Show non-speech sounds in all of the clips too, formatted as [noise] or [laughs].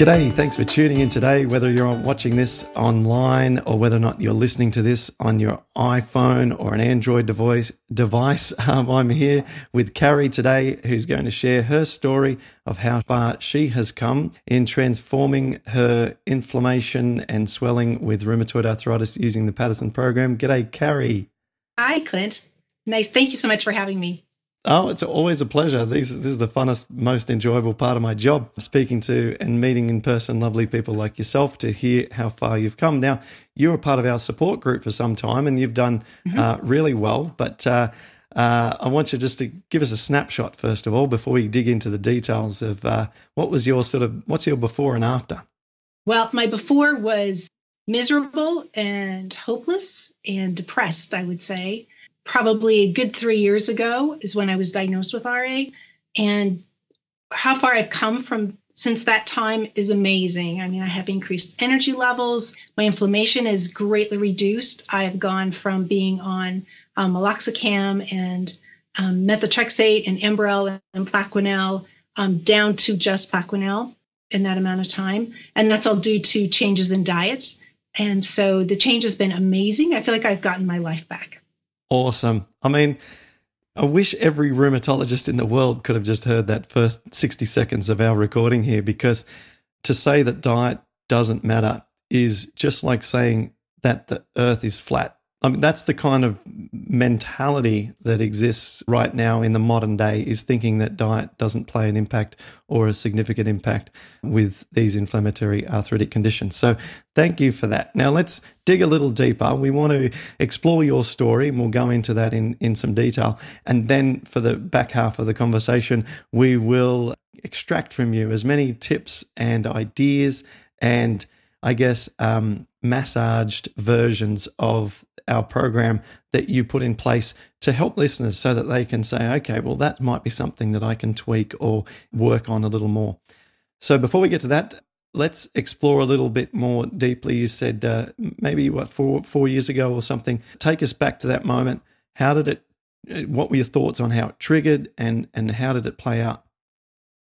G'day, thanks for tuning in today. Whether you're watching this online or whether or not you're listening to this on your iPhone or an Android device, device [laughs] um, I'm here with Carrie today, who's going to share her story of how far she has come in transforming her inflammation and swelling with rheumatoid arthritis using the Paddison program. G'day, Carrie. Hi, Clint. Nice. Thank you so much for having me. Oh, it's always a pleasure. This, this is the funnest, most enjoyable part of my job, speaking to and meeting in person lovely people like yourself to hear how far you've come. Now, you were part of our support group for some time and you've done mm-hmm. uh, really well, but uh, uh, I want you just to give us a snapshot, first of all, before we dig into the details of uh, what was your sort of, what's your before and after? Well, my before was miserable and hopeless and depressed, I would say probably a good three years ago is when I was diagnosed with RA. And how far I've come from since that time is amazing. I mean, I have increased energy levels. My inflammation is greatly reduced. I have gone from being on um, meloxicam and um, methotrexate and Enbrel and Plaquenil um, down to just Plaquenil in that amount of time. And that's all due to changes in diet. And so the change has been amazing. I feel like I've gotten my life back. Awesome. I mean, I wish every rheumatologist in the world could have just heard that first 60 seconds of our recording here because to say that diet doesn't matter is just like saying that the earth is flat. I mean, that's the kind of mentality that exists right now in the modern day is thinking that diet doesn't play an impact or a significant impact with these inflammatory arthritic conditions. So thank you for that. Now let's dig a little deeper. We want to explore your story and we'll go into that in, in some detail. And then for the back half of the conversation, we will extract from you as many tips and ideas and I guess, um, massaged versions of our program that you put in place to help listeners so that they can say, okay, well, that might be something that I can tweak or work on a little more. So before we get to that, let's explore a little bit more deeply. You said uh, maybe what four four years ago or something. Take us back to that moment. How did it? What were your thoughts on how it triggered, and and how did it play out?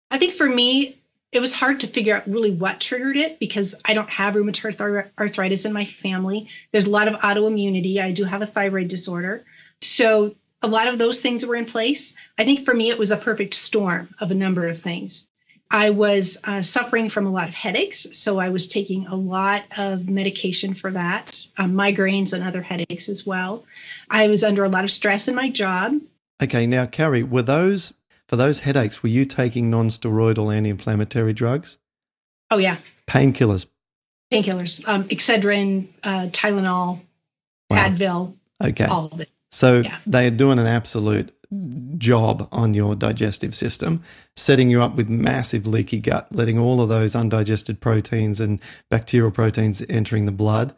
I think for me, it was hard to figure out really what triggered it because I don't have rheumatoid arthritis in my family. There's a lot of autoimmunity. I do have a thyroid disorder. So a lot of those things were in place. I think for me, it was a perfect storm of a number of things. I was uh, suffering from a lot of headaches, so I was taking a lot of medication for that, um, migraines and other headaches as well. I was under a lot of stress in my job. Okay, now, Carrie, were those for those headaches, were you taking non-steroidal anti-inflammatory drugs? Oh yeah. Painkillers. Painkillers. Um, Excedrin, uh, Tylenol, wow. Advil. Okay. All of it. So yeah. they are doing an absolute job on your digestive system, setting you up with massive leaky gut, letting all of those undigested proteins and bacterial proteins entering the blood.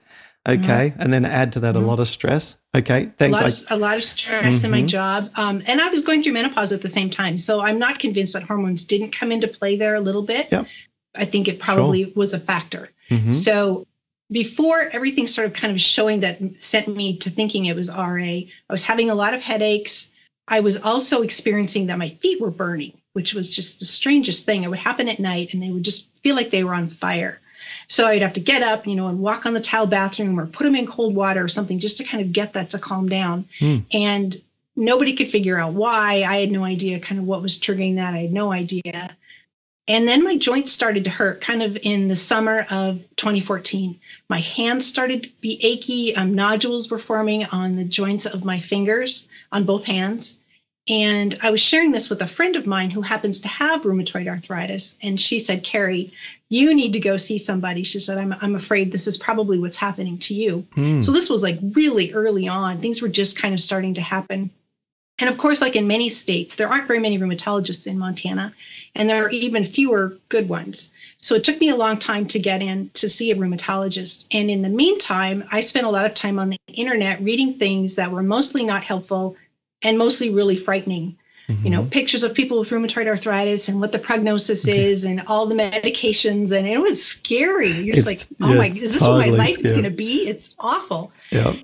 Okay. Mm-hmm. And then add to that mm-hmm. a lot of stress. Okay. Thanks. A lot, of, a lot of stress mm-hmm. in my mm-hmm. job. Um, and I was going through menopause at the same time. So I'm not convinced that hormones didn't come into play there a little bit. Yep. I think it probably sure. was a factor. Mm-hmm. So before everything started kind of showing that sent me to thinking it was RA, I was having a lot of headaches. I was also experiencing that my feet were burning, which was just the strangest thing. It would happen at night and they would just feel like they were on fire. So I'd have to get up, you know, and walk on the tile bathroom or put them in cold water or something just to kind of get that to calm down. Mm. And nobody could figure out why. I had no idea kind of what was triggering that. I had no idea. And then my joints started to hurt kind of in the summer of 2014. My hands started to be achy. Um, nodules were forming on the joints of my fingers on both hands. And I was sharing this with a friend of mine who happens to have rheumatoid arthritis. And she said, Carrie, you need to go see somebody. She said, I'm, I'm afraid this is probably what's happening to you. Mm. So this was like really early on. Things were just kind of starting to happen. And of course, like in many states, there aren't very many rheumatologists in Montana, and there are even fewer good ones. So it took me a long time to get in to see a rheumatologist. And in the meantime, I spent a lot of time on the internet reading things that were mostly not helpful and mostly really frightening. Mm-hmm. You know, mm-hmm. pictures of people with rheumatoid arthritis and what the prognosis okay. is and all the medications. And it was scary. You're just like, oh yeah, my, is this totally what my life scary. is going to be? It's awful. Yeah.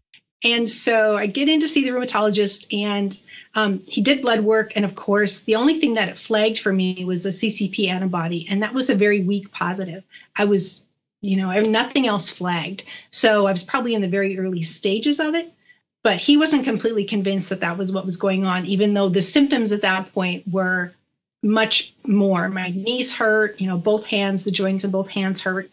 And so I get in to see the rheumatologist, and um, he did blood work. And of course, the only thing that it flagged for me was a CCP antibody, and that was a very weak positive. I was, you know, I have nothing else flagged. So I was probably in the very early stages of it, but he wasn't completely convinced that that was what was going on, even though the symptoms at that point were much more. My knees hurt, you know, both hands, the joints in both hands hurt.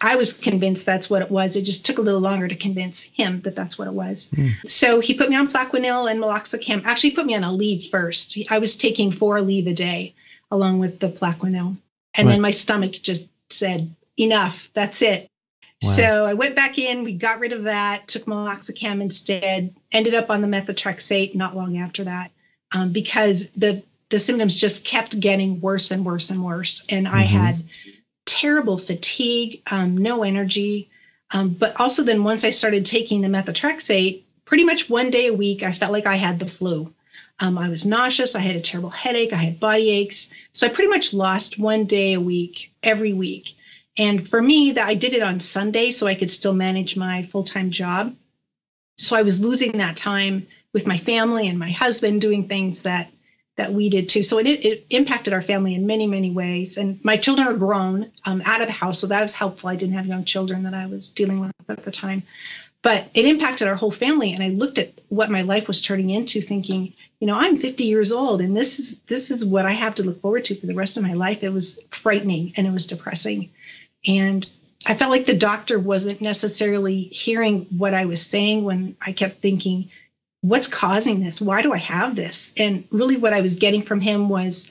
I was convinced that's what it was. It just took a little longer to convince him that that's what it was. Mm. So he put me on Plaquenil and meloxicam. Actually, put me on Aleve first. I was taking four Aleve a day along with the Plaquenil. And right. then my stomach just said, enough, that's it. Wow. So I went back in, we got rid of that, took meloxicam instead, ended up on the methotrexate not long after that um, because the the symptoms just kept getting worse and worse and worse. And mm-hmm. I had terrible fatigue, um, no energy. Um, but also, then once I started taking the methotrexate, pretty much one day a week, I felt like I had the flu. Um, I was nauseous. I had a terrible headache. I had body aches. So I pretty much lost one day a week every week. And for me, that I did it on Sunday so I could still manage my full time job. So I was losing that time with my family and my husband doing things that that we did too. So it, it impacted our family in many, many ways. And my children are grown um, out of the house, so that was helpful. I didn't have young children that I was dealing with at the time. But it impacted our whole family. And I looked at what my life was turning into, thinking, you know, I'm 50 years old, and this is this is what I have to look forward to for the rest of my life. It was frightening and it was depressing. And I felt like the doctor wasn't necessarily hearing what I was saying when I kept thinking, what's causing this? Why do I have this? And really, what I was getting from him was,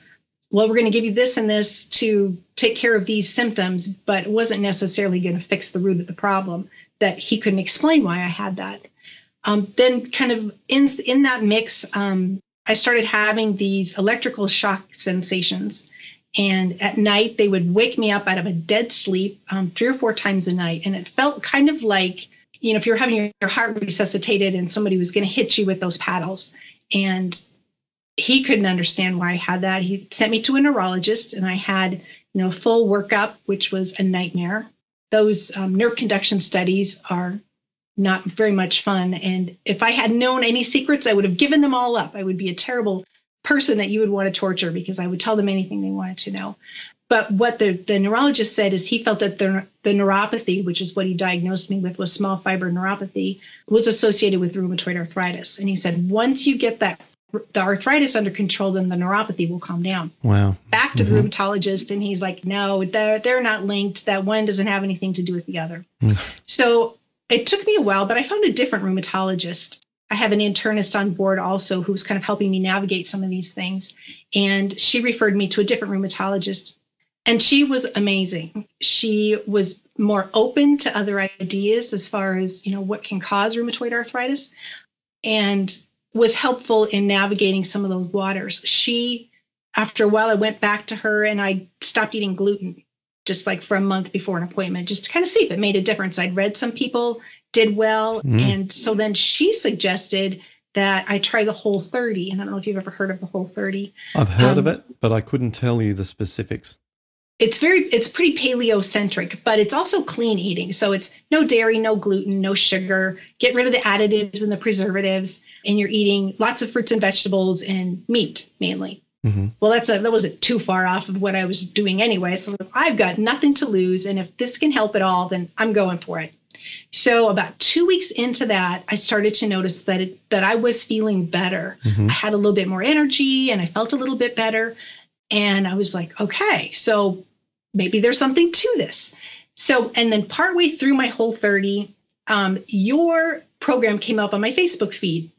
well, we're going to give you this and this to take care of these symptoms, but it wasn't necessarily going to fix the root of the problem. That he couldn't explain why I had that. Um, then, kind of in in that mix, um, I started having these electrical shock sensations. And at night, they would wake me up out of a dead sleep um, three or four times a night. And it felt kind of like you know, if you're having your heart resuscitated and somebody was going to hit you with those paddles. And he couldn't understand why I had that. He sent me to a neurologist and I had, you know, full workup, which was a nightmare. Those um, nerve conduction studies are not very much fun. And if I had known any secrets, I would have given them all up. I would be a terrible person that you would want to torture because I would tell them anything they wanted to know. But what the, the neurologist said is he felt that the, the neuropathy, which is what he diagnosed me with, was small fiber neuropathy, was associated with rheumatoid arthritis. And he said, once you get that the arthritis under control, then the neuropathy will calm down. Wow. Back to mm-hmm. the rheumatologist, and he's like, no, they're, they're not linked. That one doesn't have anything to do with the other. Mm. so it took me a while, but I found a different rheumatologist. I have an internist on board also who's kind of helping me navigate some of these things. And she referred me to a different rheumatologist and she was amazing. She was more open to other ideas as far as, you know, what can cause rheumatoid arthritis and was helpful in navigating some of those waters. She, after a while, I went back to her and I stopped eating gluten just like for a month before an appointment, just to kind of see if it made a difference. I'd read some people did well. Mm. And so then she suggested that I try the whole 30. And I don't know if you've ever heard of the whole 30. I've heard um, of it, but I couldn't tell you the specifics it's very it's pretty paleocentric but it's also clean eating so it's no dairy no gluten no sugar get rid of the additives and the preservatives and you're eating lots of fruits and vegetables and meat mainly mm-hmm. well that's a, that wasn't too far off of what i was doing anyway so i've got nothing to lose and if this can help at all then i'm going for it so about two weeks into that i started to notice that it, that i was feeling better mm-hmm. i had a little bit more energy and i felt a little bit better and I was like, okay, so maybe there's something to this. So, and then partway through my whole 30, um, your program came up on my Facebook feed.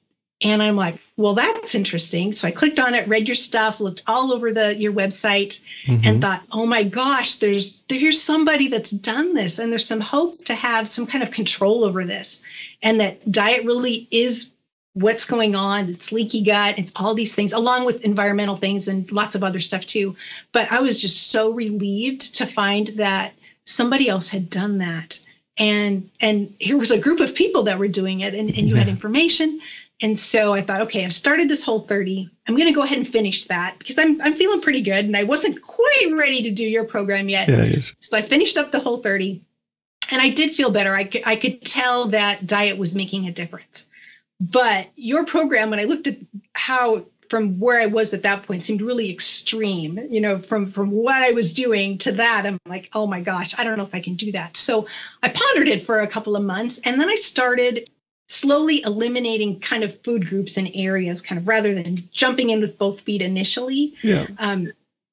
And I'm like, well, that's interesting. So I clicked on it, read your stuff, looked all over the your website, mm-hmm. and thought, oh my gosh, there's there's somebody that's done this, and there's some hope to have some kind of control over this, and that diet really is what's going on. It's leaky gut. It's all these things, along with environmental things and lots of other stuff too. But I was just so relieved to find that somebody else had done that. And and here was a group of people that were doing it, and, and you yeah. had information. And so I thought, okay, I've started this whole 30. I'm going to go ahead and finish that because I'm, I'm feeling pretty good. And I wasn't quite ready to do your program yet. Yeah, yes. So I finished up the whole 30 and I did feel better. I could, I could tell that diet was making a difference. But your program, when I looked at how from where I was at that point seemed really extreme, you know, from from what I was doing to that, I'm like, oh my gosh, I don't know if I can do that. So I pondered it for a couple of months and then I started slowly eliminating kind of food groups and areas kind of rather than jumping in with both feet initially. Yeah. Um,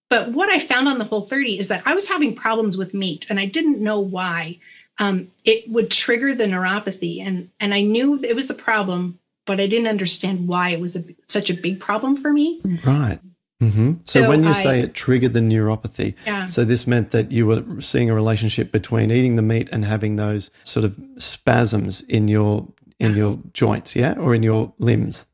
but what I found on the whole 30 is that I was having problems with meat and I didn't know why um, it would trigger the neuropathy. And, and I knew it was a problem, but I didn't understand why it was a, such a big problem for me. Right. Mm-hmm. So, so, when you I, say it triggered the neuropathy, yeah. so this meant that you were seeing a relationship between eating the meat and having those sort of spasms in your in your joints, yeah, or in your limbs.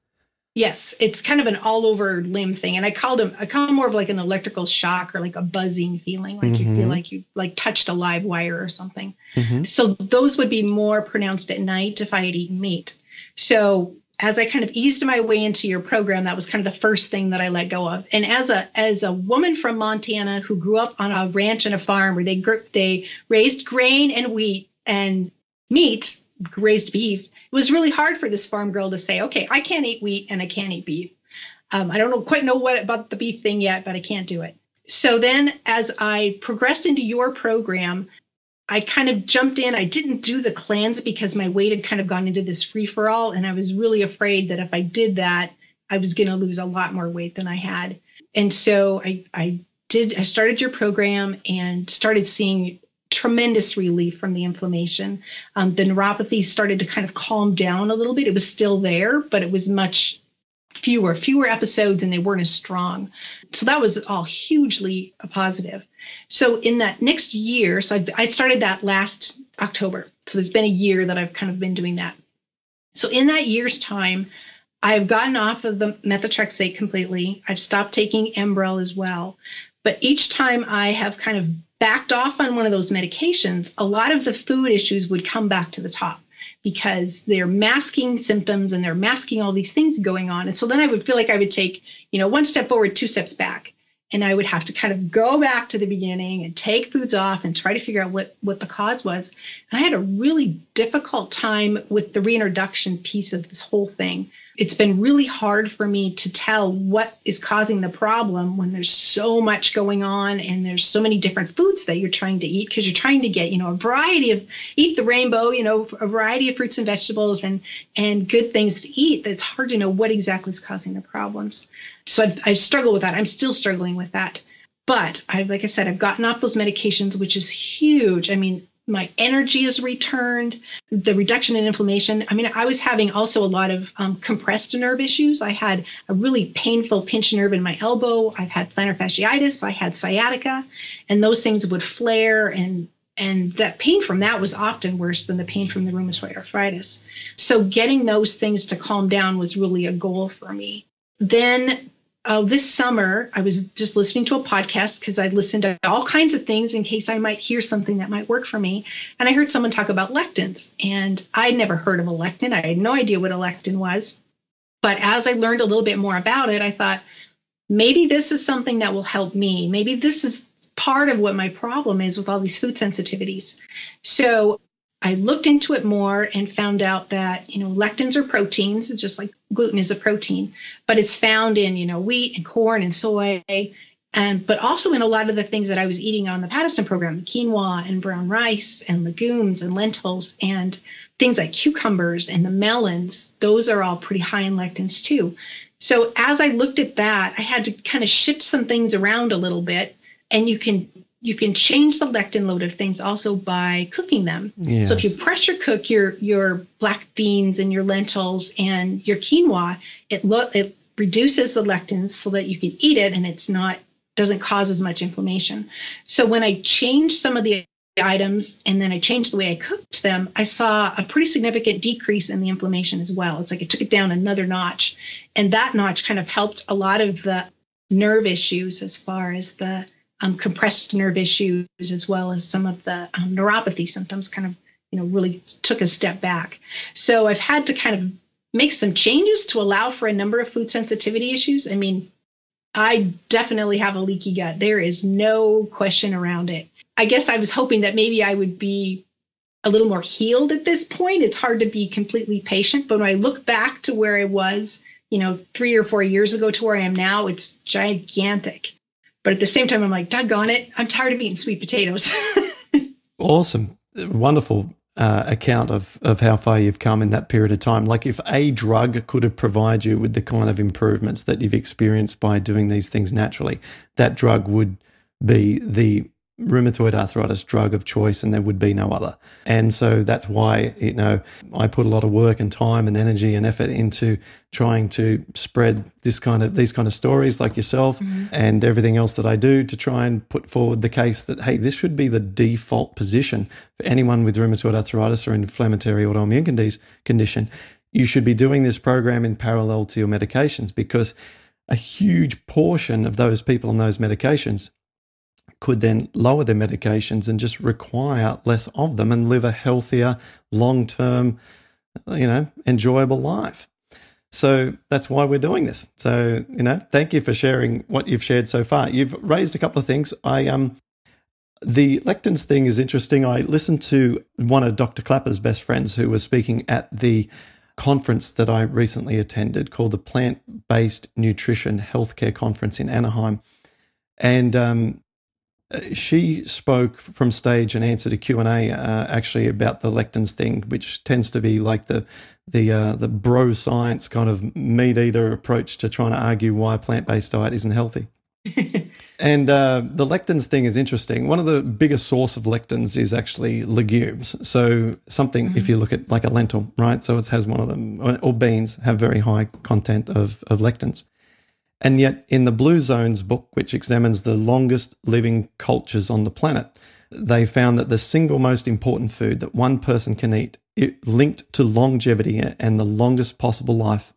Yes, it's kind of an all over limb thing. And I called them, I call them more of like an electrical shock or like a buzzing feeling, like mm-hmm. you feel mm-hmm. like you like touched a live wire or something. Mm-hmm. So those would be more pronounced at night if I had eaten meat. So as I kind of eased my way into your program, that was kind of the first thing that I let go of. And as a as a woman from Montana who grew up on a ranch and a farm where they they raised grain and wheat and meat, raised beef, it was really hard for this farm girl to say, okay, I can't eat wheat and I can't eat beef. Um, I don't know, quite know what about the beef thing yet, but I can't do it. So then, as I progressed into your program, I kind of jumped in. I didn't do the cleanse because my weight had kind of gone into this free for all. And I was really afraid that if I did that, I was going to lose a lot more weight than I had. And so I, I did, I started your program and started seeing tremendous relief from the inflammation. Um, the neuropathy started to kind of calm down a little bit. It was still there, but it was much fewer, fewer episodes, and they weren't as strong. So that was all hugely a positive. So in that next year, so I, I started that last October. So there's been a year that I've kind of been doing that. So in that year's time, I've gotten off of the methotrexate completely. I've stopped taking Enbrel as well. But each time I have kind of backed off on one of those medications, a lot of the food issues would come back to the top because they're masking symptoms and they're masking all these things going on. And so then I would feel like I would take, you know, one step forward, two steps back. And I would have to kind of go back to the beginning and take foods off and try to figure out what, what the cause was. And I had a really difficult time with the reintroduction piece of this whole thing it's been really hard for me to tell what is causing the problem when there's so much going on and there's so many different foods that you're trying to eat because you're trying to get you know a variety of eat the rainbow you know a variety of fruits and vegetables and and good things to eat that it's hard to know what exactly is causing the problems. So I've, I've struggled with that. I'm still struggling with that. But I, like I said, I've gotten off those medications, which is huge. I mean, my energy is returned, the reduction in inflammation. I mean, I was having also a lot of um, compressed nerve issues. I had a really painful pinched nerve in my elbow. I've had plantar fasciitis. I had sciatica, and those things would flare and and that pain from that was often worse than the pain from the rheumatoid arthritis. So getting those things to calm down was really a goal for me. Then uh, this summer, I was just listening to a podcast because I listened to all kinds of things in case I might hear something that might work for me. And I heard someone talk about lectins, and I'd never heard of a lectin. I had no idea what a lectin was. But as I learned a little bit more about it, I thought maybe this is something that will help me. Maybe this is part of what my problem is with all these food sensitivities. So I looked into it more and found out that, you know, lectins are proteins, it's just like gluten is a protein, but it's found in, you know, wheat and corn and soy, and but also in a lot of the things that I was eating on the Paddison program, quinoa and brown rice and legumes and lentils and things like cucumbers and the melons, those are all pretty high in lectins too. So as I looked at that, I had to kind of shift some things around a little bit and you can you can change the lectin load of things also by cooking them. Yes. So if you pressure cook your your black beans and your lentils and your quinoa, it lo- it reduces the lectins so that you can eat it and it's not doesn't cause as much inflammation. So when I changed some of the items and then I changed the way I cooked them, I saw a pretty significant decrease in the inflammation as well. It's like it took it down another notch. And that notch kind of helped a lot of the nerve issues as far as the um, compressed nerve issues, as well as some of the um, neuropathy symptoms kind of, you know, really took a step back. So I've had to kind of make some changes to allow for a number of food sensitivity issues. I mean, I definitely have a leaky gut. There is no question around it. I guess I was hoping that maybe I would be a little more healed at this point. It's hard to be completely patient, but when I look back to where I was, you know, three or four years ago to where I am now, it's gigantic. But at the same time, I'm like, doggone it, I'm tired of eating sweet potatoes. [laughs] awesome. Wonderful uh, account of, of how far you've come in that period of time. Like if a drug could have provided you with the kind of improvements that you've experienced by doing these things naturally, that drug would be the rheumatoid arthritis drug of choice and there would be no other. And so that's why, you know, I put a lot of work and time and energy and effort into trying to spread this kind of these kind of stories like yourself mm-hmm. and everything else that I do to try and put forward the case that hey, this should be the default position for anyone with rheumatoid arthritis or inflammatory autoimmune condition. You should be doing this program in parallel to your medications because a huge portion of those people on those medications could then lower their medications and just require less of them and live a healthier, long term, you know, enjoyable life. So that's why we're doing this. So, you know, thank you for sharing what you've shared so far. You've raised a couple of things. I um the lectins thing is interesting. I listened to one of Dr. Klaper's best friends who was speaking at the conference that I recently attended called the Plant Based Nutrition Healthcare Conference in Anaheim. And um, she spoke from stage and answered a Q&A uh, actually about the lectins thing, which tends to be like the the uh, the bro science kind of meat eater approach to trying to argue why a plant based diet isn't healthy. [laughs] and uh, the lectins thing is interesting. One of the biggest source of lectins is actually legumes. So something, mm-hmm. if you look at like a lentil, right? So it has one of them, or beans have very high content of, of lectins. And yet, in the Blue Zones book, which examines the longest living cultures on the planet, they found that the single most important food that one person can eat linked to longevity and the longest possible life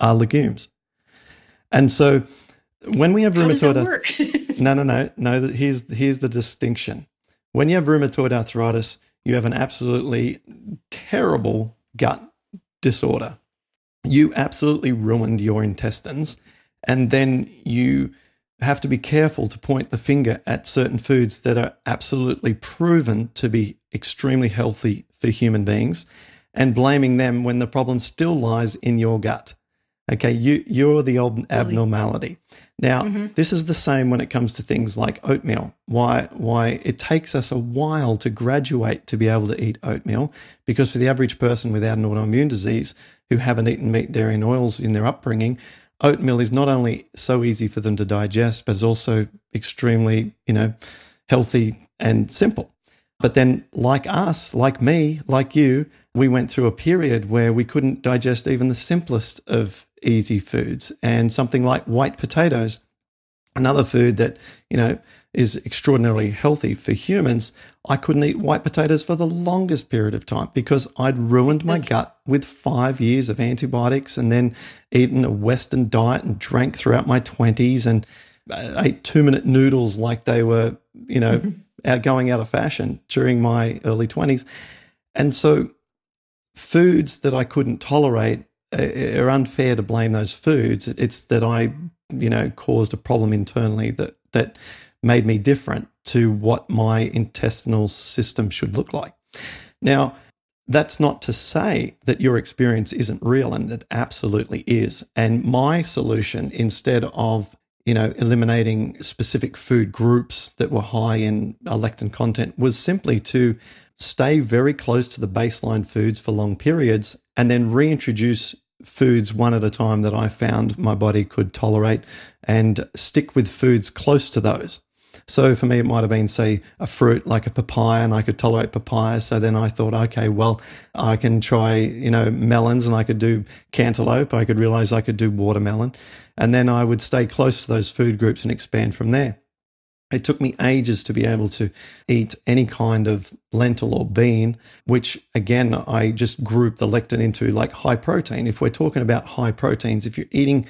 are legumes. And so when we have How rheumatoid No, no, no, no, here's here's the distinction. When you have rheumatoid arthritis, you have an absolutely terrible gut disorder. You absolutely ruined your intestines and then you have to be careful to point the finger at certain foods that are absolutely proven to be extremely healthy for human beings and blaming them when the problem still lies in your gut. Okay, you you're the old abnormality. Now, mm-hmm. this is the same when it comes to things like oatmeal. Why why it takes us a while to graduate to be able to eat oatmeal because for the average person without an autoimmune disease who haven't eaten meat, dairy, and oils in their upbringing, oatmeal is not only so easy for them to digest, but it's also extremely, you know, healthy and simple. But then, like us, like me, like you, we went through a period where we couldn't digest even the simplest of easy foods. And something like white potatoes, another food that, you know, is extraordinarily healthy for humans, I couldn't eat white potatoes for the longest period of time because I'd ruined my gut with five years of antibiotics and then eaten a Western diet and drank throughout my 20s and uh, ate two minute noodles like they were, you know, mm-hmm. going out of fashion during my early 20s. And so foods that I couldn't tolerate uh, are unfair to blame those foods. It's that I, you know, caused a problem internally that, that, made me different to what my intestinal system should look like. Now, that's not to say that your experience isn't real, and it absolutely is. And my solution, instead of you know eliminating specific food groups that were high in lectin content, was simply to stay very close to the baseline foods for long periods, and then reintroduce foods one at a time that I found my body could tolerate, and stick with foods close to those. So for me, it might have been, say, a fruit like a papaya, and I could tolerate papaya. So then I thought, okay, well, I can try, you know, melons and I could do cantaloupe. I could realize I could do watermelon. And then I would stay close to those food groups and expand from there. It took me ages to be able to eat any kind of lentil or bean, which again, I just group the lectin into like high protein. If we're talking about high proteins, if you're eating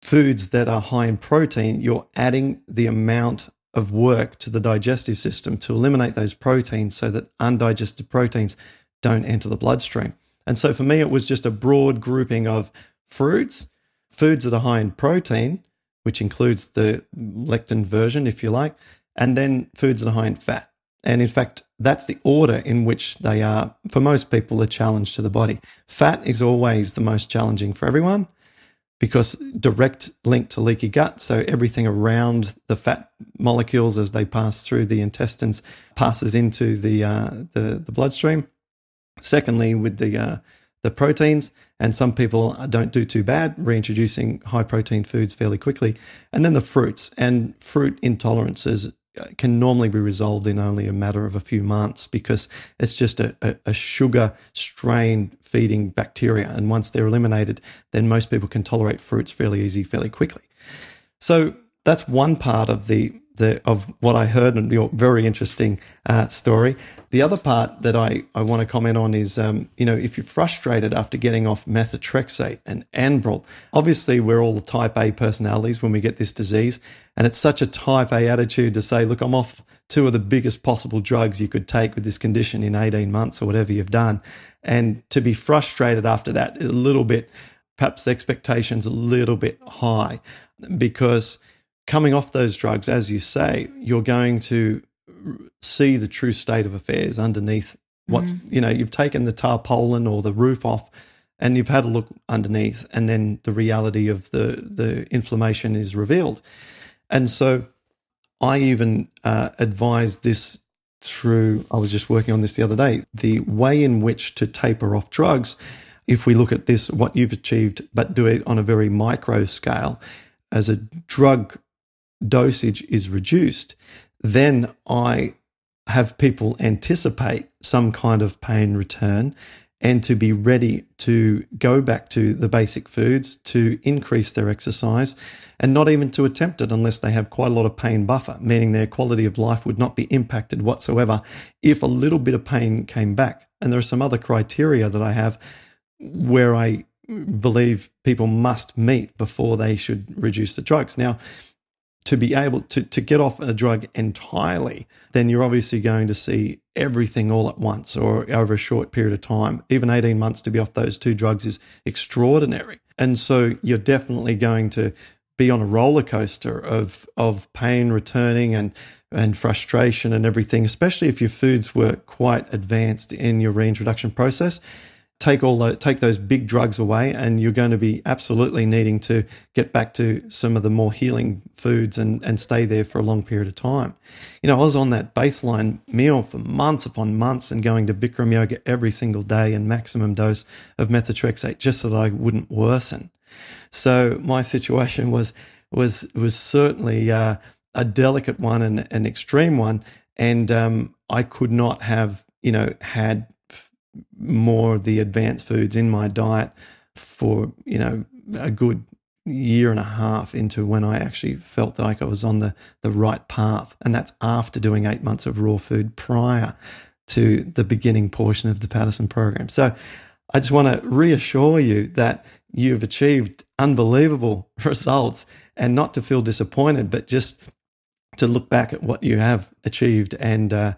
foods that are high in protein, you're adding the amount of work to the digestive system to eliminate those proteins so that undigested proteins don't enter the bloodstream. And so for me, it was just a broad grouping of fruits, foods that are high in protein, which includes the lectin version, if you like, and then foods that are high in fat. And in fact, that's the order in which they are, for most people, a challenge to the body. Fat is always the most challenging for everyone because direct link to leaky gut. So everything around the fat molecules as they pass through the intestines passes into the uh, the, the bloodstream. Secondly, with the uh, the proteins, and some people don't do too bad, reintroducing high protein foods fairly quickly. And then the fruits and fruit intolerances can normally be resolved in only a matter of a few months because it's just a, a, a, sugar strain feeding bacteria. And once they're eliminated, then most people can tolerate fruits fairly easy, fairly quickly. So that's one part of the the, of what I heard and your very interesting uh, story. The other part that I, I want to comment on is, um, you know, if you're frustrated after getting off methotrexate and Enbrel, obviously we're all type A personalities when we get this disease. And it's such a type A attitude to say, look, I'm off two of the biggest possible drugs you could take with this condition in 18 months or whatever you've done. And to be frustrated after that, a little bit, perhaps the expectations a little bit high because – coming off those drugs, as you say, you're going to see the true state of affairs underneath what's, mm-hmm. you know, you've taken the tarpaulin or the roof off and you've had a look underneath and then the reality of the, the inflammation is revealed. And so I even uh, advise this through, I was just working on this the other day, the way in which to taper off drugs. If we look at this, what you've achieved, but do it on a very micro scale, as a drug dosage is reduced, then I have people anticipate some kind of pain return and to be ready to go back to the basic foods, to increase their exercise, and not even to attempt it unless they have quite a lot of pain buffer, meaning their quality of life would not be impacted whatsoever if a little bit of pain came back. And there are some other criteria that I have where I believe people must meet before they should reduce the drugs. Now, to be able to, to get off a drug entirely, then you're obviously going to see everything all at once or over a short period of time. Even 18 months to be off those two drugs is extraordinary. And so you're definitely going to be on a roller coaster of, of pain returning and, and frustration and everything, especially if your foods were quite advanced in your reintroduction process take all the, take those big drugs away, and you're going to be absolutely needing to get back to some of the more healing foods and and stay there for a long period of time. You know, I was on that baseline meal for months upon months and going to Bikram yoga every single day and maximum dose of methotrexate just so that I wouldn't worsen. So my situation was was was certainly uh, a delicate one and an extreme one, and um, I could not have you know had more of the advanced foods in my diet for you know a good year and a half into when I actually felt like I was on the the right path, and that's after doing eight months of raw food prior to the beginning portion of the Paddison program. So I just want to reassure you that you've achieved unbelievable [laughs] results and not to feel disappointed, but just to look back at what you have achieved and uh,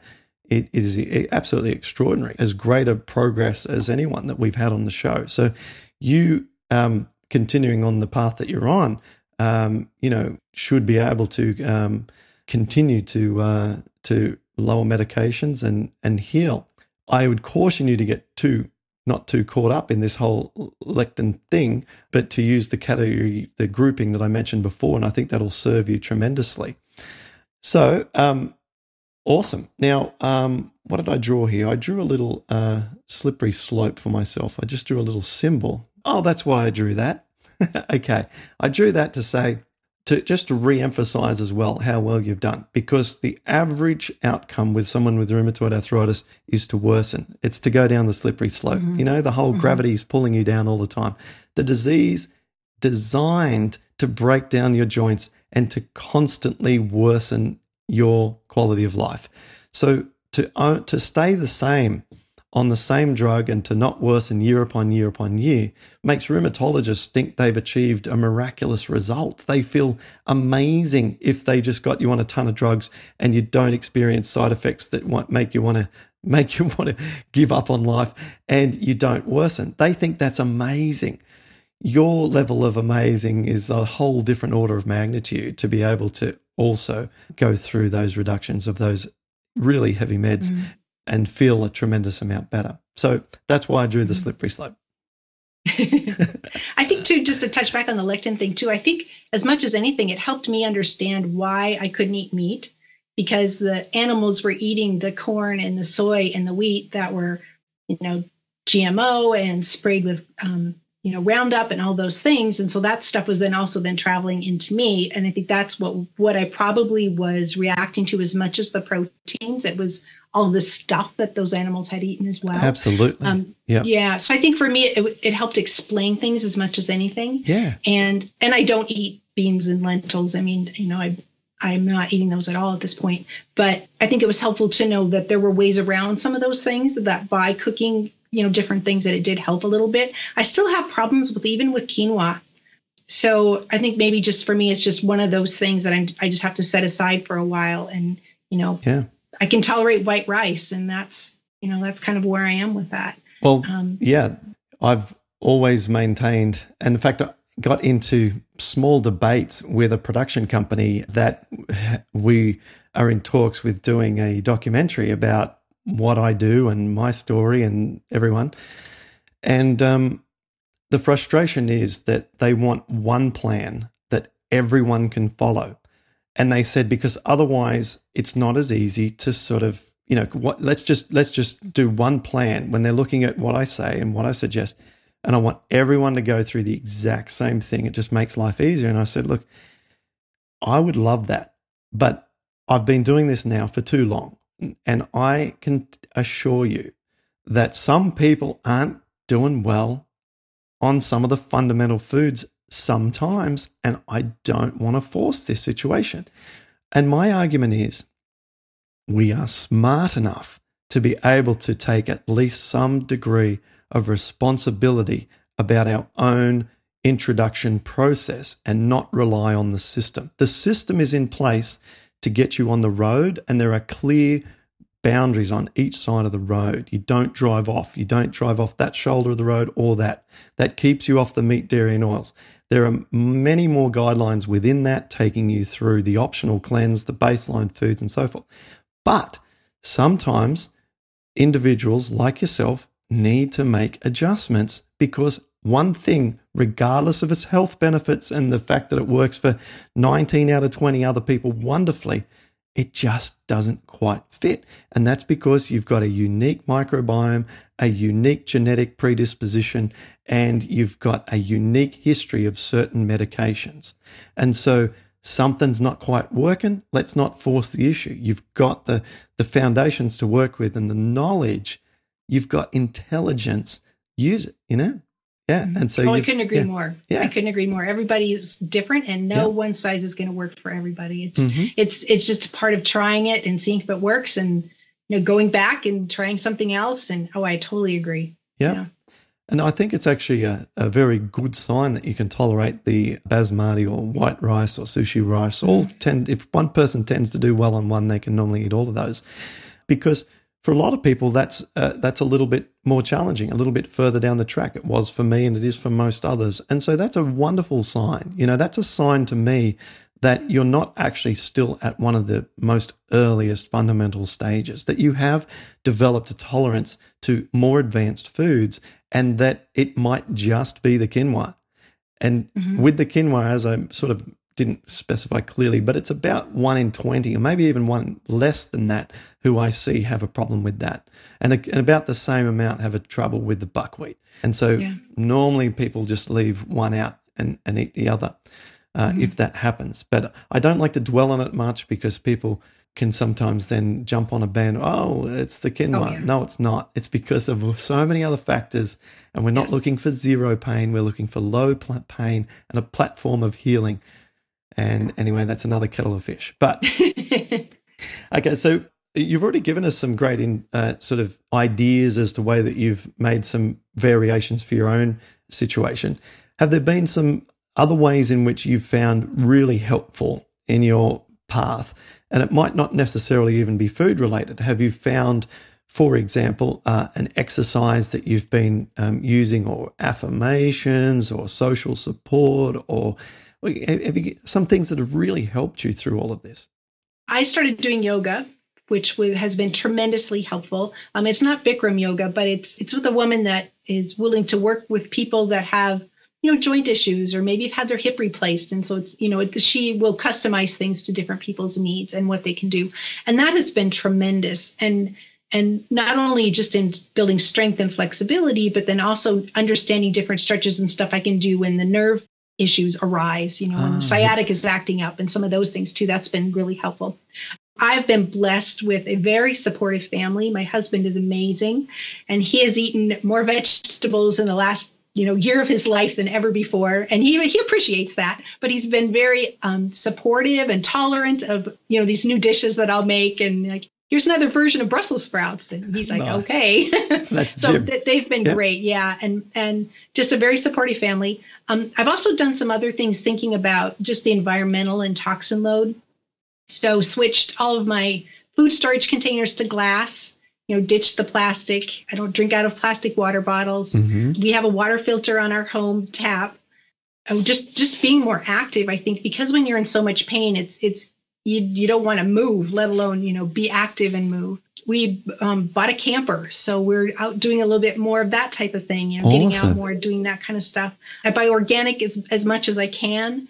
it is absolutely extraordinary, as great a progress as anyone that we've had on the show. So, you um, continuing on the path that you're on, um, you know, should be able to um, continue to uh, to lower medications and and heal. I would caution you to get too not too caught up in this whole lectin thing, but to use the category, the grouping that I mentioned before, and I think that'll serve you tremendously. So, um, Awesome. Now, um, what did I draw here? I drew a little uh, slippery slope for myself. I just drew a little symbol. Oh, that's why I drew that. [laughs] okay. I drew that to say, to just to re-emphasize as well how well you've done because the average outcome with someone with rheumatoid arthritis is to worsen it's to go down the slippery slope mm-hmm. you know the whole mm-hmm. gravity is pulling you down all the time the disease designed to break down your joints and to constantly worsen your quality of life. So to to stay the same on the same drug and to not worsen year upon year upon year makes rheumatologists think they've achieved a miraculous result. They feel amazing if they just got you on a ton of drugs and you don't experience side effects that make you want to [laughs] make you want to give up on life and you don't worsen. They think that's amazing. Your level of amazing is a whole different order of magnitude to be able to also go through those reductions of those really heavy meds mm and feel a tremendous amount better. So that's why I drew the mm-hmm. slippery slope. [laughs] I think too, just to touch back on the lectin thing too, I think as much as anything, it helped me understand why I couldn't eat meat because the animals were eating the corn and the soy and the wheat that were, you know, GMO and sprayed with um, you know roundup and all those things. And so that stuff was then also then traveling into me. And i think that's what what i probably was reacting to as much as the proteins. It was all the stuff that those animals had eaten as well. Absolutely. Um, yeah. yeah. So i think for me it, it helped explain things as much as anything. Yeah. And and i don't eat beans and lentils. I mean you know i I'm not eating those at all at this point. But I think it was helpful to know that there were ways around some of those things that by cooking you know different things that it did help a little bit. I still have problems with even with quinoa. So I think maybe just for me, it's just one of those things that I'm, I just have to set aside for a while, and you know, yeah, I can tolerate white rice, and that's you know that's kind of where I am with that. Well, um, yeah, I've always maintained, and in fact, I got into small debates with a production company that we are in talks with doing a documentary about what I do and my story and everyone. And um, the frustration is that they want one plan that everyone can follow. And they said because otherwise it's not as easy to sort of you know what let's just let's just do one plan when they're looking at what I say and what I suggest and I want everyone to go through the exact same thing it just makes life easier and I said look I would love that but I've been doing this now for too long and I can assure you that some people aren't doing well on some of the fundamental foods sometimes, and I don't want to force this situation. And my argument is we are smart enough to be able to take at least some degree of responsibility about our own introduction process and not rely on the system. The system is in place to get you on the road, and there are clear boundaries on each side of the road. You don't drive off. You don't drive off that shoulder of the road or that. That keeps you off the meat, dairy, and oils. There are many more guidelines within that, taking you through the optional cleanse, the baseline foods, and so forth. But sometimes individuals like yourself need to make adjustments because one thing, regardless of its health benefits and the fact that it works for 19 out of 20 other people wonderfully, it just doesn't quite fit. And that's because you've got a unique microbiome, a unique genetic predisposition, and you've got a unique history of certain medications. And so something's not quite working. Let's not force the issue. You've got the, the foundations to work with and the knowledge. You've got intelligence. Use it, you know? Yeah. Mm-hmm. And so oh, I couldn't agree yeah. more. Yeah. I couldn't agree more. Everybody is different and no yeah. one size is going to work for everybody. It's mm-hmm. it's it's just a part of trying it and seeing if it works and you know going back and trying something else and oh I totally agree. Yeah. yeah. And I think it's actually a, a, very good sign that you can tolerate the basmati or white rice or sushi rice. All mm. tend if one person tends to do well on one, they can normally eat all of those. Because for a lot of people, that's uh, that's a little bit more challenging, a little bit further down the track. It was for me, and it is for most others. And so that's a wonderful sign. You know, that's a sign to me that you're not actually still at one of the most earliest fundamental stages. That you have developed a tolerance to more advanced foods, and that it might just be the quinoa. And mm-hmm. with the quinoa, as I sort of didn't specify clearly, but it's about one in 20, or maybe even one less than that, who I see have a problem with that. And, and about the same amount have a trouble with the buckwheat. And so yeah. normally people just leave one out and, and eat the other uh, mm-hmm. if that happens. But I don't like to dwell on it much because people can sometimes then jump on a band. Oh, it's the quinoa. Oh, yeah. No, it's not. It's because of so many other factors. And we're not yes. looking for zero pain. We're looking for low pain and a platform of healing. And anyway, that's another kettle of fish. But [laughs] Okay, so you've already given us some great in, uh, sort of ideas as to way that you've made some variations for your own situation. Have there been some other ways in which you've found really helpful in your path? And it might not necessarily even be food related. Have you found, for example, uh, an exercise that you've been um, using, or affirmations, or social support, or have you, some things that have really helped you through all of this? I started doing yoga, which was, has been tremendously helpful. Um, it's not Bikram yoga, but it's it's with a woman that is willing to work with people that have you know joint issues or maybe have had their hip replaced and so it's you know it, she will customize things to different people's needs and what they can do and that has been tremendous and and not only just in building strength and flexibility but then also understanding different stretches and stuff i can do when the nerve issues arise, you know, when ah, sciatic is acting up and some of those things too. That's been really helpful. I've been blessed with a very supportive family. My husband is amazing, and he has eaten more vegetables in the last you know year of his life than ever before, and he he appreciates that. But he's been very um, supportive and tolerant of you know these new dishes that I'll make, and like here's another version of Brussels sprouts. And he's like, no. okay. [laughs] That's so th- they've been yep. great. Yeah. And, and just a very supportive family. Um, I've also done some other things thinking about just the environmental and toxin load. So switched all of my food storage containers to glass, you know, ditched the plastic. I don't drink out of plastic water bottles. Mm-hmm. We have a water filter on our home tap. Oh, just just being more active, I think, because when you're in so much pain, it's it's you you don't want to move, let alone you know be active and move. We um, bought a camper, so we're out doing a little bit more of that type of thing. You know, awesome. getting out more, doing that kind of stuff. I buy organic as as much as I can.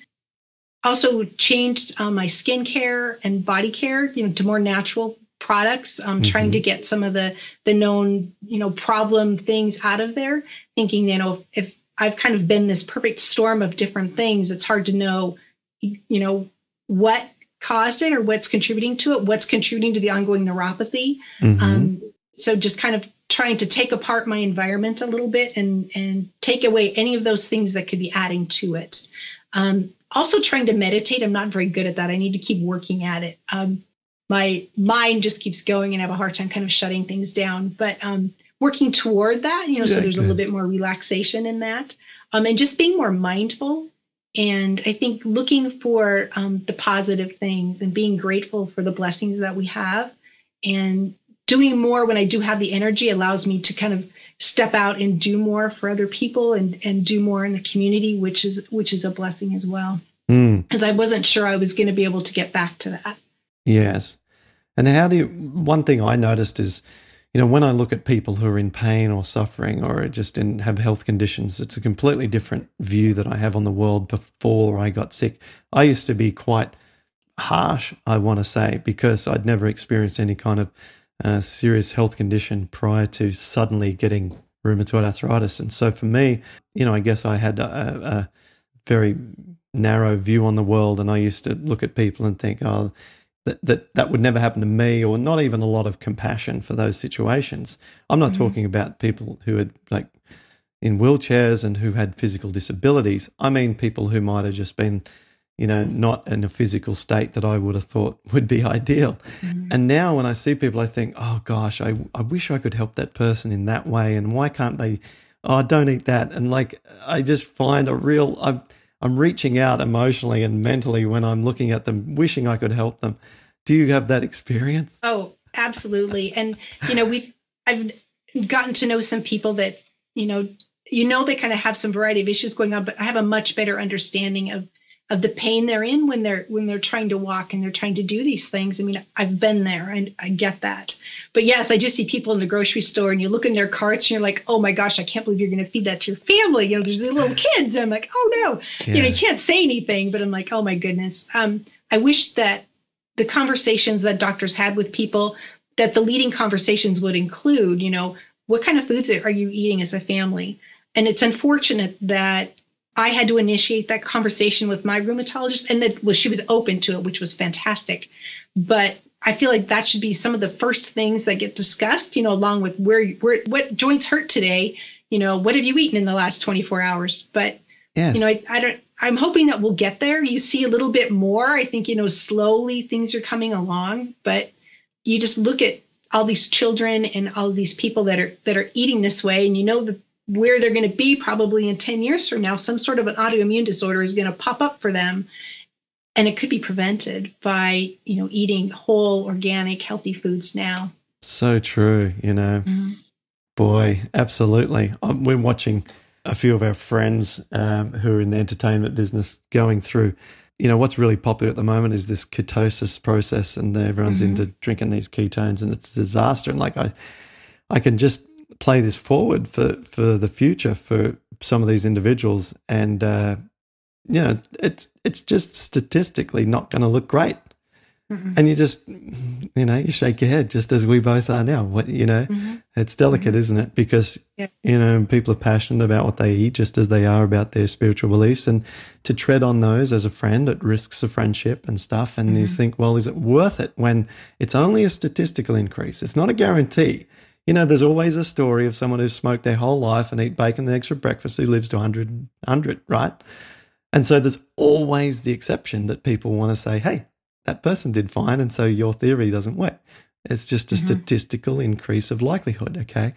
Also changed um, my skincare and body care, you know, to more natural products. I'm mm-hmm. trying to get some of the the known you know problem things out of there. Thinking you know if I've kind of been this perfect storm of different things, it's hard to know you know what caused it or what's contributing to it, what's contributing to the ongoing neuropathy. Mm-hmm. Um, so just kind of trying to take apart my environment a little bit and and take away any of those things that could be adding to it. Um, also trying to meditate. I'm not very good at that. I need to keep working at it. Um, my mind just keeps going and I have a hard time kind of shutting things down. But um, working toward that, you know, yeah, so there's a little bit more relaxation in that. Um, and just being more mindful and I think looking for um, the positive things and being grateful for the blessings that we have and doing more when I do have the energy allows me to kind of step out and do more for other people and, and do more in the community, which is which is a blessing as well. Because mm. I wasn't sure I was going to be able to get back to that. Yes. And how do you, one thing I noticed is you know, when I look at people who are in pain or suffering or just in have health conditions, it's a completely different view that I have on the world before I got sick. I used to be quite harsh, I want to say, because I'd never experienced any kind of uh, serious health condition prior to suddenly getting rheumatoid arthritis. And so for me, you know, I guess I had a, a very narrow view on the world, and I used to look at people and think, oh, that, that that would never happen to me or not even a lot of compassion for those situations. I'm not mm-hmm. talking about people who had like in wheelchairs and who had physical disabilities. I mean people who might have just been, you know, not in a physical state that I would have thought [laughs] would be ideal. Mm-hmm. And now when I see people I think, "Oh gosh, I I wish I could help that person in that way and why can't they oh, don't eat that." And like I just find a real I I'm reaching out emotionally and mentally when I'm looking at them, wishing I could help them. Do you have that experience? Oh, absolutely. And you know, we've I've gotten to know some people that you know you know they kind of have some variety of issues going on, but I have a much better understanding of of the pain they're in when they're when they're trying to walk and they're trying to do these things. I mean, I've been there and I get that. But yes, I just see people in the grocery store and you look in their carts and you're like, oh my gosh, I can't believe you're going to feed that to your family. You know, there's the little kids. And I'm like, oh no, yeah. you know, you can't say anything, but I'm like, oh my goodness. Um, I wish that the conversations that doctors had with people, that the leading conversations would include, you know, what kind of foods are you eating as a family? And it's unfortunate that I had to initiate that conversation with my rheumatologist, and that well, she was open to it, which was fantastic. But I feel like that should be some of the first things that get discussed, you know, along with where where what joints hurt today, you know, what have you eaten in the last 24 hours? But yes. you know, I, I don't. I'm hoping that we'll get there. You see a little bit more. I think you know, slowly things are coming along, but you just look at all these children and all these people that are that are eating this way and you know that where they're going to be probably in 10 years from now some sort of an autoimmune disorder is going to pop up for them. And it could be prevented by you know eating whole organic healthy foods now. So true you know. Mm-hmm. boy absolutely. Um, we're watching a few of our friends um, who are in the entertainment business going through you know what's really popular at the moment is this ketosis process and everyone's mm-hmm. into drinking these ketones and it's a disaster. And like i i can just play this forward for for the future for some of these individuals and uh you know it's it's just statistically not going to look great Mm-hmm. And you just, you know, you shake your head just as we both are now. What, you know, mm-hmm. it's delicate, mm-hmm. isn't it? Because, yeah. you know, people are passionate about what they eat just as they are about their spiritual beliefs. And to tread on those as a friend, it risks a friendship and stuff. And you mm-hmm. think, well, is it worth it when it's only a statistical increase? It's not a guarantee. You know, there's always a story of someone who's smoked their whole life and eat bacon and eggs for breakfast who lives to 100, 100 right? And so there's always the exception that people want to say, hey, that person did fine, and so your theory doesn't work. It's just a mm-hmm. statistical increase of likelihood, okay?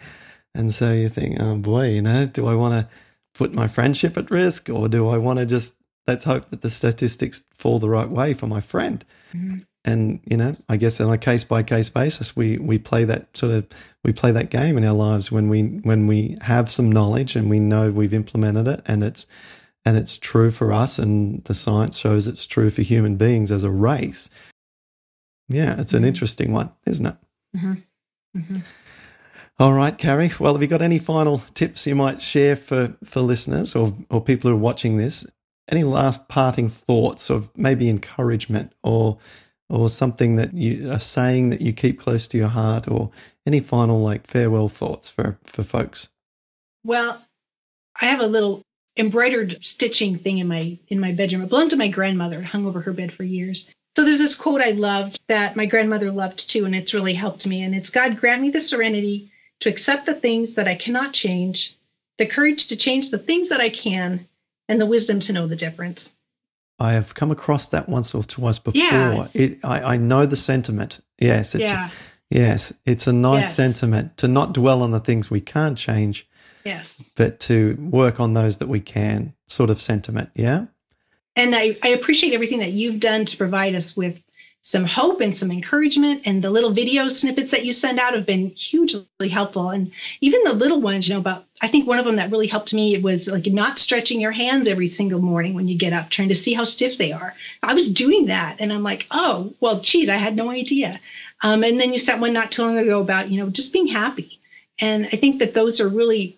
And so you think, oh boy, you know, do I want to put my friendship at risk or do I want to just let's hope that the statistics fall the right way for my friend? Mm-hmm. And you know, I guess on a case by case basis, we we play that sort of we play that game in our lives when we when we have some knowledge and we know we've implemented it and it's and it's true for us, and the science shows it's true for human beings as a race. Yeah, it's an mm-hmm. interesting one, isn't it? Mm-hmm. Mm-hmm. All right, Carrie. Well, have you got any final tips you might share for, for listeners or, or people who are watching this? Any last parting thoughts of maybe encouragement or or something that you are saying that you keep close to your heart or any final like farewell thoughts for, for folks? Well, I have a little embroidered stitching thing in my in my bedroom. It belonged to my grandmother. It hung over her bed for years. So there's this quote I loved that my grandmother loved too, and it's really helped me. And it's God grant me the serenity to accept the things that I cannot change, the courage to change the things that I can, and the wisdom to know the difference. I have come across that once or twice before. Yeah. It, I, I know the sentiment. Yes, it's yeah. a, yes, it's a nice yes. sentiment to not dwell on the things we can't change, Yes. But to work on those that we can, sort of sentiment. Yeah. And I, I appreciate everything that you've done to provide us with some hope and some encouragement. And the little video snippets that you send out have been hugely helpful. And even the little ones, you know, about I think one of them that really helped me was like not stretching your hands every single morning when you get up, trying to see how stiff they are. I was doing that, and I'm like, oh, well, geez, I had no idea. Um, and then you sent one not too long ago about you know just being happy. And I think that those are really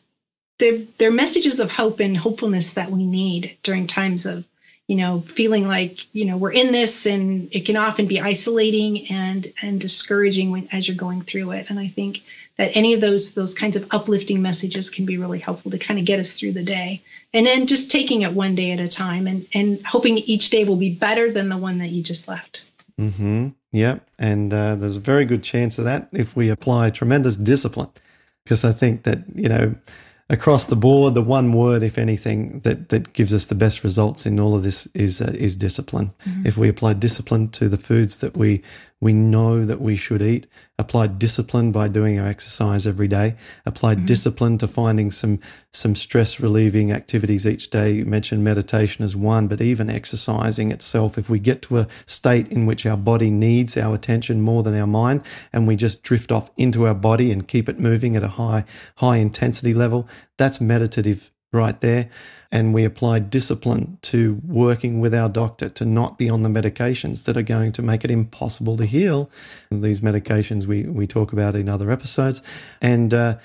they're they're messages of hope and hopefulness that we need during times of you know feeling like you know we're in this and it can often be isolating and and discouraging when, as you're going through it. And i think that any of those those kinds of uplifting messages can be really helpful to kind of get us through the day. And then just taking it one day at a time and and hoping each day will be better than the one that you just left. Mm-hmm. Yeah and uh, there's a very good chance of that if we apply tremendous discipline. Because i think that you know across the board, the one word, if anything, that, that gives us the best results in all of this is uh, is discipline. Mm-hmm. If we apply discipline to the foods that we we know that we should eat, apply discipline by doing our exercise every day, apply mm-hmm. discipline to finding some some stress relieving activities each day. You mentioned meditation as one, but even exercising itself. If we get to a state in which our body needs our attention more than our mind, and we just drift off into our body and keep it moving at a high high intensity level, that's meditative right there. And we apply discipline to working with our doctor to not be on the medications that are going to make it impossible to heal. These medications we, we talk about in other episodes. And, uh,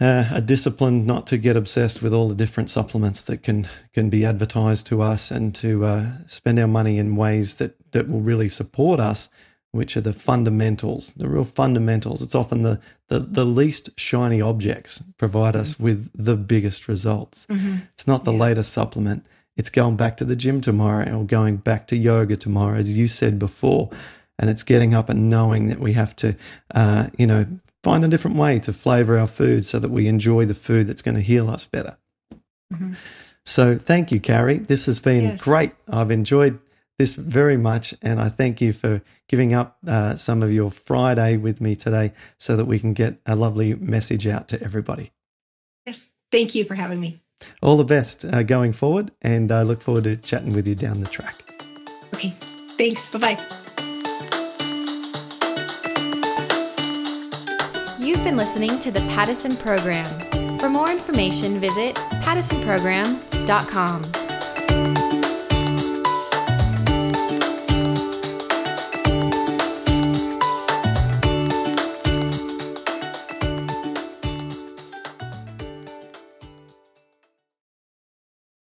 uh, a discipline not to get obsessed with all the different supplements that can can be advertised to us and to uh, spend our money in ways that that will really support us which are the fundamentals, the real fundamentals. It's often the, the, the least shiny objects provide mm-hmm. us with the biggest results. Mm-hmm. It's not the yeah. latest supplement. It's going back to the gym tomorrow or going back to yoga tomorrow, as you said before. And it's getting up and knowing that we have to, uh, you know, find a different way to flavor our food so that we enjoy the food that's going to heal us better. Mm-hmm. So thank you, Carrie. This has been yes. great. I've enjoyed this very much. And I thank you for giving up uh, some of your Friday with me today so that we can get a lovely message out to everybody. Yes. Thank you for having me. All the best uh, going forward. And I look forward to chatting with you down the track. Okay. Thanks. Bye bye. You've been listening to the Paddison Program. For more information, visit paddisonprogram.com.